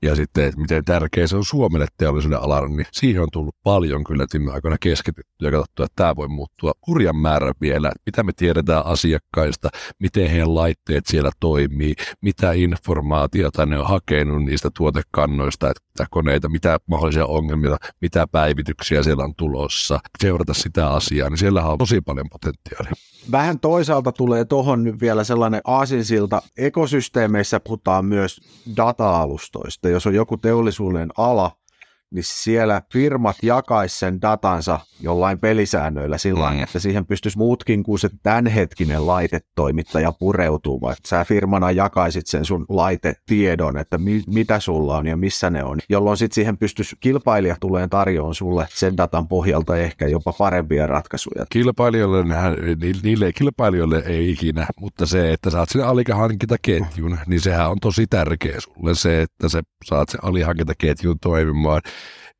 ja sitten, että miten tärkeä se on Suomelle teollisuuden alalla, niin siihen on tullut paljon kyllä viime aikoina keskityttyä ja katsottu, että tämä voi muuttua hurjan määrän vielä, että mitä me tiedetään asiakkaista, miten heidän laitteet siellä toimii, mitä informaatiota ne on hakenut niistä tuotekannoista, että koneita, mitä mahdollisia ongelmia, mitä päivityksiä siellä on tulossa, seurata sitä asiaa, niin siellä on tosi paljon potentiaalia. Vähän toisaalta tulee tuohon nyt vielä sellainen aasinsilta. Ekosysteemeissä puhutaan myös data-alustoista. Jos on joku teollisuuden ala, niin siellä firmat jakais sen datansa jollain pelisäännöillä sillä mm. että siihen pystyisi muutkin kuin se tämänhetkinen laitetoimittaja pureutuu, vaikka sä firmana jakaisit sen sun laitetiedon, että mi- mitä sulla on ja missä ne on, jolloin sitten siihen pystyisi kilpailija tulee tarjoamaan sulle sen datan pohjalta ehkä jopa parempia ratkaisuja. Kilpailijoille, niille kilpailijoille ei ikinä, mutta se, että saat sen alihankintaketjun, niin sehän on tosi tärkeä sulle se, että sä saat sen alihankintaketjun toimimaan.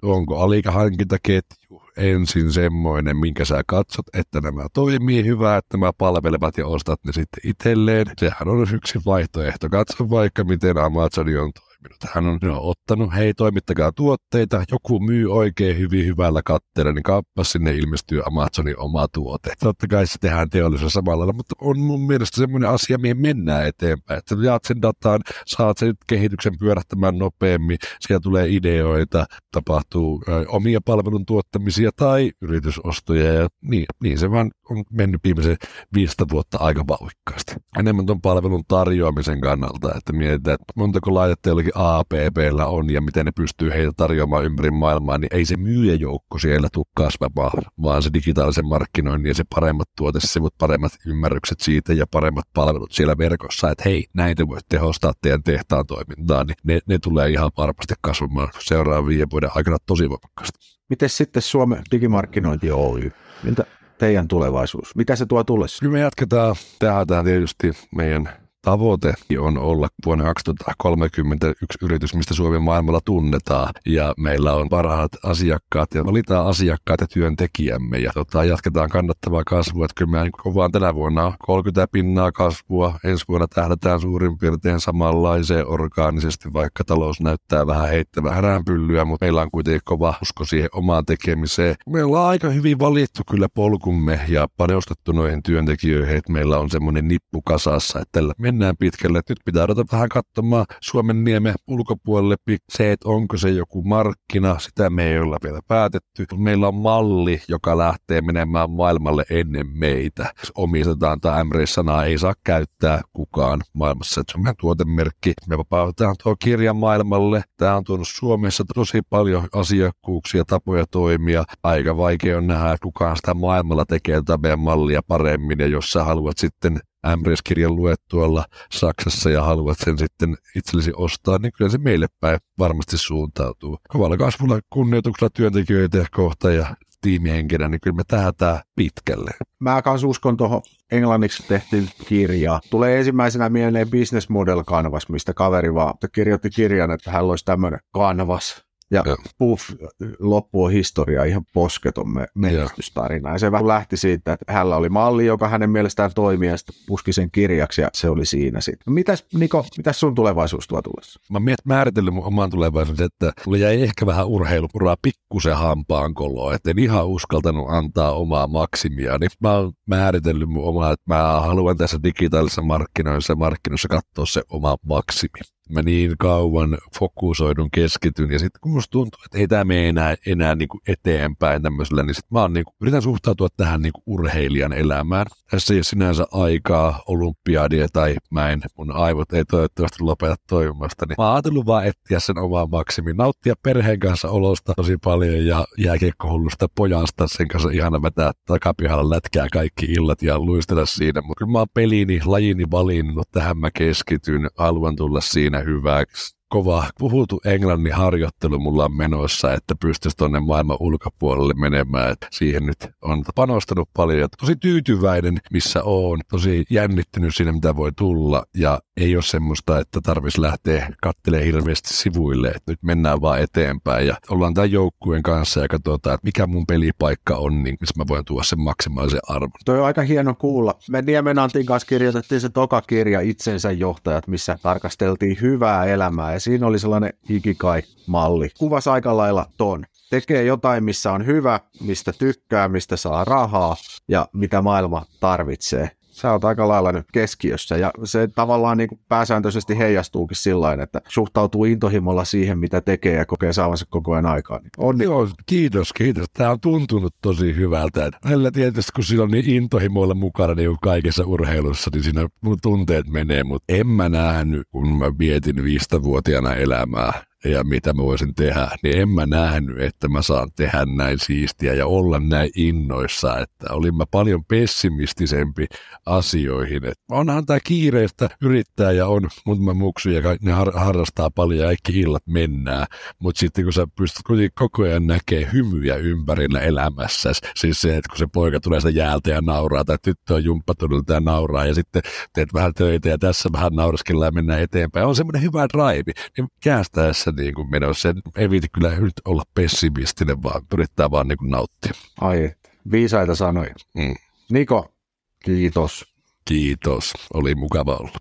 Onko alihankintaketju ensin semmoinen, minkä sä katsot, että nämä toimii hyvää, että nämä palvelevat ja ostat ne sitten itselleen. Sehän on yksi vaihtoehto. Katso vaikka, miten Amazon on toiminut. Hän on, on ottanut, hei toimittakaa tuotteita, joku myy oikein hyvin hyvällä katteella, niin kaappas sinne ilmestyy Amazonin oma tuote. Totta kai se tehdään teollisuus samalla lailla, mutta on mun mielestä semmoinen asia, mihin mennään eteenpäin. Että jaat sen dataan, saat sen kehityksen pyörähtämään nopeammin, siellä tulee ideoita, tapahtuu omia palvelun tuottamisia tai yritysostoja ja niin, niin se vaan on mennyt viimeisen 500 vuotta aika vauhikkaasti. Enemmän tuon palvelun tarjoamisen kannalta, että mietitään, että montako laitetta APPllä on ja miten ne pystyy heitä tarjoamaan ympäri maailmaa, niin ei se myyjäjoukko siellä tule kasvamaan, vaan se digitaalisen markkinoinnin ja se paremmat tuotesivut, paremmat ymmärrykset siitä ja paremmat palvelut siellä verkossa, että hei, näitä voit tehostaa teidän tehtaan toimintaa, niin ne, ne tulee ihan varmasti kasvamaan seuraavan viiden vuoden aikana tosi voimakkaasti. Miten sitten Suomen digimarkkinointi Oy? Miltä teidän tulevaisuus? Mitä se tuo tullessa? Kyllä me jatketaan. Tähän, tähän tietysti meidän tavoite on olla vuonna 2030 yksi yritys, mistä Suomen maailmalla tunnetaan. Ja meillä on parhaat asiakkaat ja valitaan asiakkaat ja työntekijämme. Ja tota, jatketaan kannattavaa kasvua. Että kyllä me niin kovaan tänä vuonna 30 pinnaa kasvua. Ensi vuonna tähdätään suurin piirtein samanlaiseen orgaanisesti, vaikka talous näyttää vähän heittävää häränpyllyä, mutta meillä on kuitenkin kova usko siihen omaan tekemiseen. Meillä on aika hyvin valittu kyllä polkumme ja panostettu noihin työntekijöihin, että meillä on semmoinen nippu kasassa, että tällä mennään pitkälle. Nyt pitää ruveta vähän katsomaan Suomen niemen ulkopuolelle se, että onko se joku markkina, sitä me ei olla vielä päätetty. Meillä on malli, joka lähtee menemään maailmalle ennen meitä. Omistetaan tämä M-sanaa ei saa käyttää kukaan maailmassa. Se on meidän tuotemerkki. Me vapautetaan tuo kirja maailmalle. Tämä on tuonut Suomessa tosi paljon asiakkuuksia, tapoja toimia. Aika vaikea on nähdä, kukaan sitä maailmalla tekee tätä meidän mallia paremmin. Ja jos sä haluat sitten Ämbres-kirjan luet tuolla Saksassa ja haluat sen sitten itsellesi ostaa, niin kyllä se meille päin varmasti suuntautuu. Kovalla kasvulla kunnioituksella työntekijöitä kohta ja tiimihenkenä, niin kyllä me tähdätään pitkälle. Mä kanssa uskon tuohon englanniksi tehtiin kirjaa. Tulee ensimmäisenä mieleen Business Model Canvas, mistä kaveri vaan kirjoitti kirjan, että hän olisi tämmöinen canvas, ja ja. puff, loppu on historia, ihan posketon me- menestystarina. Ja. se vähän lähti siitä, että hänellä oli malli, joka hänen mielestään toimii, ja sitten puski sen kirjaksi, ja se oli siinä sitten. No mitäs, Niko, mitäs sun tulevaisuus tuo tullessa? Mä oon määritellyt mun oman tulevaisuuden, että mulla jäi ehkä vähän urheilupuraa pikkusen hampaan koloa, että en ihan uskaltanut antaa omaa maksimia. Niin mä oon määritellyt mun omaa, että mä haluan tässä digitaalisessa markkinoissa markkinoissa katsoa se oma maksimi mä niin kauan fokusoidun, keskityn, ja sitten kun musta tuntuu, että ei tämä mene enää, enää niin kuin eteenpäin tämmöisellä, niin sitten mä oon niin kuin, yritän suhtautua tähän niin kuin urheilijan elämään. Tässä ei ole sinänsä aikaa olympiadia tai mä en, mun aivot ei toivottavasti lopeta toimimasta, niin mä oon ajatellut vaan etsiä sen omaa maksimin, nauttia perheen kanssa olosta tosi paljon ja jääkiekkohullusta pojasta sen kanssa ihana vetää takapihalla lätkää kaikki illat ja luistella siinä, mutta kyllä mä oon pelini, lajini valinnut, tähän mä keskityn, haluan tulla siinä siinä hyväksi kova puhuttu englannin harjoittelu mulla on menossa, että pystyisi tuonne maailman ulkopuolelle menemään. Että siihen nyt on panostanut paljon tosi tyytyväinen, missä on. Tosi jännittynyt siinä, mitä voi tulla ja ei ole semmoista, että tarvitsisi lähteä kattelemaan hirveästi sivuille, että nyt mennään vaan eteenpäin ja ollaan tämän joukkueen kanssa ja katsotaan, että mikä mun pelipaikka on, niin missä mä voin tuoda sen maksimaalisen arvon. Toi on aika hieno kuulla. Me Niemen Antin kanssa kirjoitettiin se toka kirja Itsensä johtajat, missä tarkasteltiin hyvää elämää ja siinä oli sellainen ikikai-malli. Kuvas aika lailla ton. Tekee jotain, missä on hyvä, mistä tykkää, mistä saa rahaa ja mitä maailma tarvitsee sä oot aika lailla nyt keskiössä ja se tavallaan niin kuin pääsääntöisesti heijastuukin sillä että suhtautuu intohimolla siihen, mitä tekee ja kokee saavansa koko ajan aikaa. Niin Onni. Joo, kiitos, kiitos. Tämä on tuntunut tosi hyvältä. Meillä tietysti, kun siinä on niin intohimoilla mukana niin kaikessa urheilussa, niin siinä mun tunteet menee, mutta en mä nähnyt, kun mä vietin viistävuotiaana elämää, ja mitä mä voisin tehdä, niin en mä nähnyt, että mä saan tehdä näin siistiä ja olla näin innoissa, että olin mä paljon pessimistisempi asioihin. Et onhan tämä kiireistä yrittää ja on mä muksu ja ne har- harrastaa paljon ja kaikki illat mennään, mutta sitten kun sä pystyt kuitenkin koko ajan näkee hymyjä ympärillä elämässä, siis se, että kun se poika tulee sitä jäältä ja nauraa tai tyttö on jumppatunnilta ja nauraa ja sitten teet vähän töitä ja tässä vähän nauraskellaan ja mennään eteenpäin. On semmoinen hyvä drive, niin käästäessä niin kuin menossa. Ei viiti kyllä nyt olla pessimistinen, vaan yrittää vaan niin kuin nauttia. Ai, viisaita sanoja. Mm. Niko, kiitos. Kiitos, oli mukava olla.